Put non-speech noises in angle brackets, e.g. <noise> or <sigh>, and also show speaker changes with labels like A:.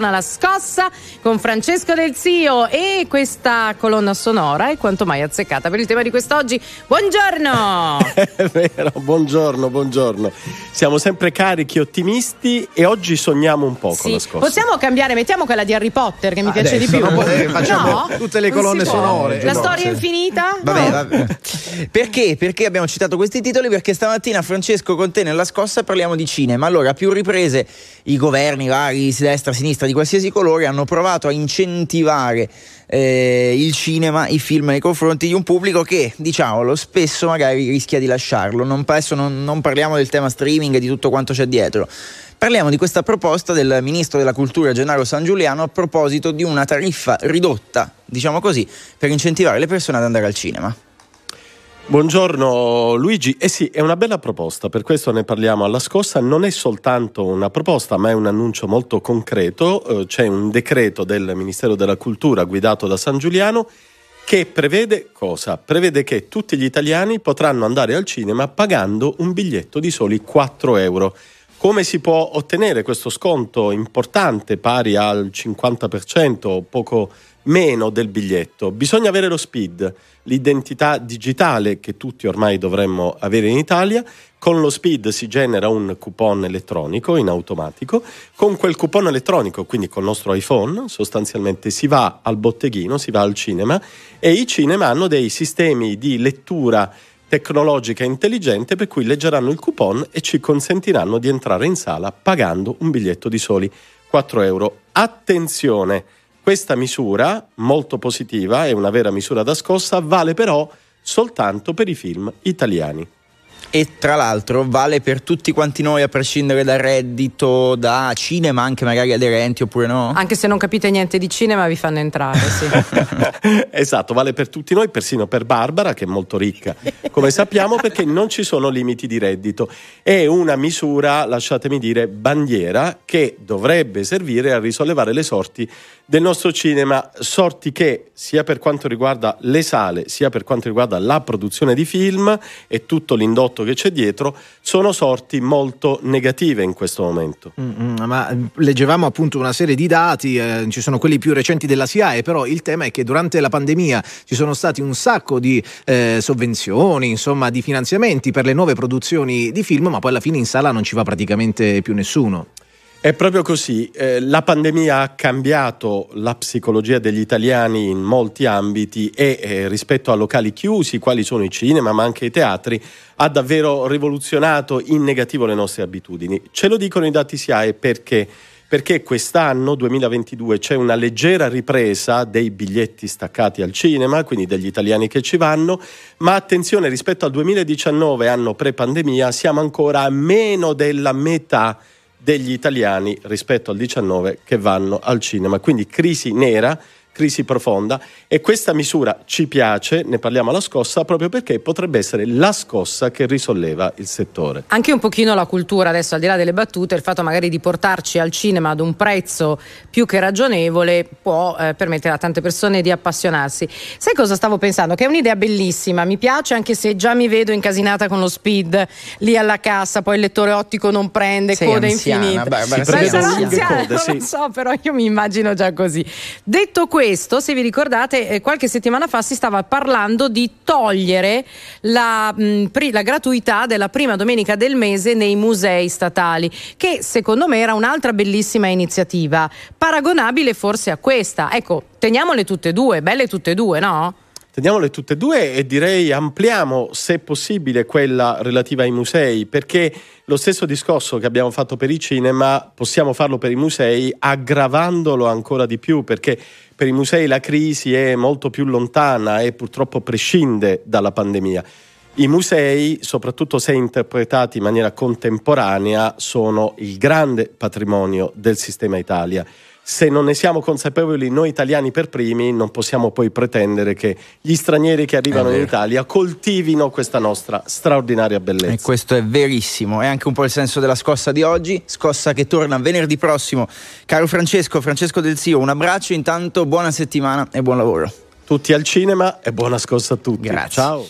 A: torna la scossa con Francesco Del Zio e questa colonna sonora è quanto mai azzeccata per il tema di quest'oggi. Buongiorno! <laughs>
B: è vero, buongiorno, buongiorno. Siamo sempre carichi, ottimisti e oggi sogniamo un po'
A: Sì.
B: con la scossa.
A: Possiamo cambiare, mettiamo quella di Harry Potter che mi piace di più. No?
C: tutte le colonne sonore.
A: La
C: No,
A: storia
C: sì.
A: infinita?
D: Vabbè,
A: No.
D: vabbè. <laughs> Perché? Perché abbiamo citato questi titoli? Perché stamattina Francesco con te nella scossa parliamo di cinema. Allora, a più riprese i governi vari, destra, sinistra, di qualsiasi colore, hanno provato a incentivare eh, il cinema, i film nei confronti di un pubblico che, diciamolo, spesso magari rischia di lasciarlo. Non, adesso non, non parliamo del tema streaming e di tutto quanto c'è dietro. Parliamo di questa proposta del ministro della cultura Gennaro San Giuliano a proposito di una tariffa ridotta, diciamo così, per incentivare le persone ad andare al cinema.
B: Buongiorno Luigi, eh sì, è una bella proposta, per questo ne parliamo alla scossa, non è soltanto una proposta ma è un annuncio molto concreto, Eh, c'è un decreto del Ministero della Cultura guidato da San Giuliano che prevede cosa? Prevede che tutti gli italiani potranno andare al cinema pagando un biglietto di soli 4 euro. Come si può ottenere questo sconto importante pari al 50% o poco meno del biglietto? Bisogna avere lo SPID, l'identità digitale che tutti ormai dovremmo avere in Italia. Con lo SPID si genera un coupon elettronico in automatico. Con quel coupon elettronico, quindi col nostro iPhone, sostanzialmente si va al botteghino, si va al cinema e i cinema hanno dei sistemi di lettura tecnologica intelligente per cui leggeranno il coupon e ci consentiranno di entrare in sala pagando un biglietto di soli 4 euro. Attenzione, questa misura molto positiva, è una vera misura da scossa, vale però soltanto per i film italiani.
D: E tra l'altro vale per tutti quanti noi, a prescindere dal reddito, da cinema, anche magari aderenti oppure no?
A: Anche se non capite niente di cinema vi fanno entrare, sì. <laughs>
B: esatto, vale per tutti noi, persino per Barbara, che è molto ricca, come sappiamo, perché non ci sono limiti di reddito. È una misura, lasciatemi dire, bandiera che dovrebbe servire a risollevare le sorti del nostro cinema, sorti che sia per quanto riguarda le sale, sia per quanto riguarda la produzione di film e tutto l'indotto che c'è dietro, sono sorti molto negative in questo momento.
C: Mm, mm, ma mm, leggevamo appunto una serie di dati, eh, ci sono quelli più recenti della SIAE, però il tema è che durante la pandemia ci sono stati un sacco di eh, sovvenzioni, insomma di finanziamenti per le nuove produzioni di film, ma poi alla fine in sala non ci va praticamente più nessuno.
B: È proprio così, eh, la pandemia ha cambiato la psicologia degli italiani in molti ambiti e eh, rispetto a locali chiusi, quali sono i cinema ma anche i teatri, ha davvero rivoluzionato in negativo le nostre abitudini. Ce lo dicono i dati SIAE perché? Perché quest'anno, 2022, c'è una leggera ripresa dei biglietti staccati al cinema, quindi degli italiani che ci vanno, ma attenzione, rispetto al 2019, anno pre-pandemia, siamo ancora a meno della metà degli italiani rispetto al 19 che vanno al cinema. Quindi crisi nera, crisi profonda e questa misura ci piace, ne parliamo alla scossa, proprio perché potrebbe essere la scossa che risolleva il settore.
A: Anche un pochino la cultura, adesso al di là delle battute, il fatto magari di portarci al cinema ad un prezzo più che ragionevole può eh, permettere a tante persone di appassionarsi. Sai cosa stavo pensando? Che è un'idea bellissima, mi piace anche se già mi vedo incasinata con lo speed lì alla cassa, poi il lettore ottico non prende,
D: Sei
A: code
D: anziana,
A: infinite.
B: Si
A: Sai,
B: prevedono
A: sarò anziana,
B: code,
A: non
B: sì.
A: lo so, però io mi immagino già così. Detto questo, se vi ricordate, eh, qualche settimana fa si stava parlando di togliere la, pri- la gratuità della prima domenica del mese nei musei statali, che secondo me era un'altra bellissima iniziativa, paragonabile forse a questa. Ecco, teniamole tutte e due, belle tutte e due, no?
B: Teniamole tutte e due e direi ampliamo, se possibile, quella relativa ai musei, perché lo stesso discorso che abbiamo fatto per i cinema possiamo farlo per i musei aggravandolo ancora di più, perché per i musei la crisi è molto più lontana e purtroppo prescinde dalla pandemia. I musei, soprattutto se interpretati in maniera contemporanea, sono il grande patrimonio del sistema Italia. Se non ne siamo consapevoli noi italiani per primi, non possiamo poi pretendere che gli stranieri che arrivano in. Italia coltivino questa nostra straordinaria bellezza.
D: E questo è verissimo, è anche un po' il senso della scossa di oggi, scossa che torna venerdì prossimo. Caro Francesco, Francesco Del Zio, un abbraccio, intanto buona settimana e buon lavoro.
B: Tutti al cinema e buona scossa a tutti.
D: Grazie.
B: Ciao.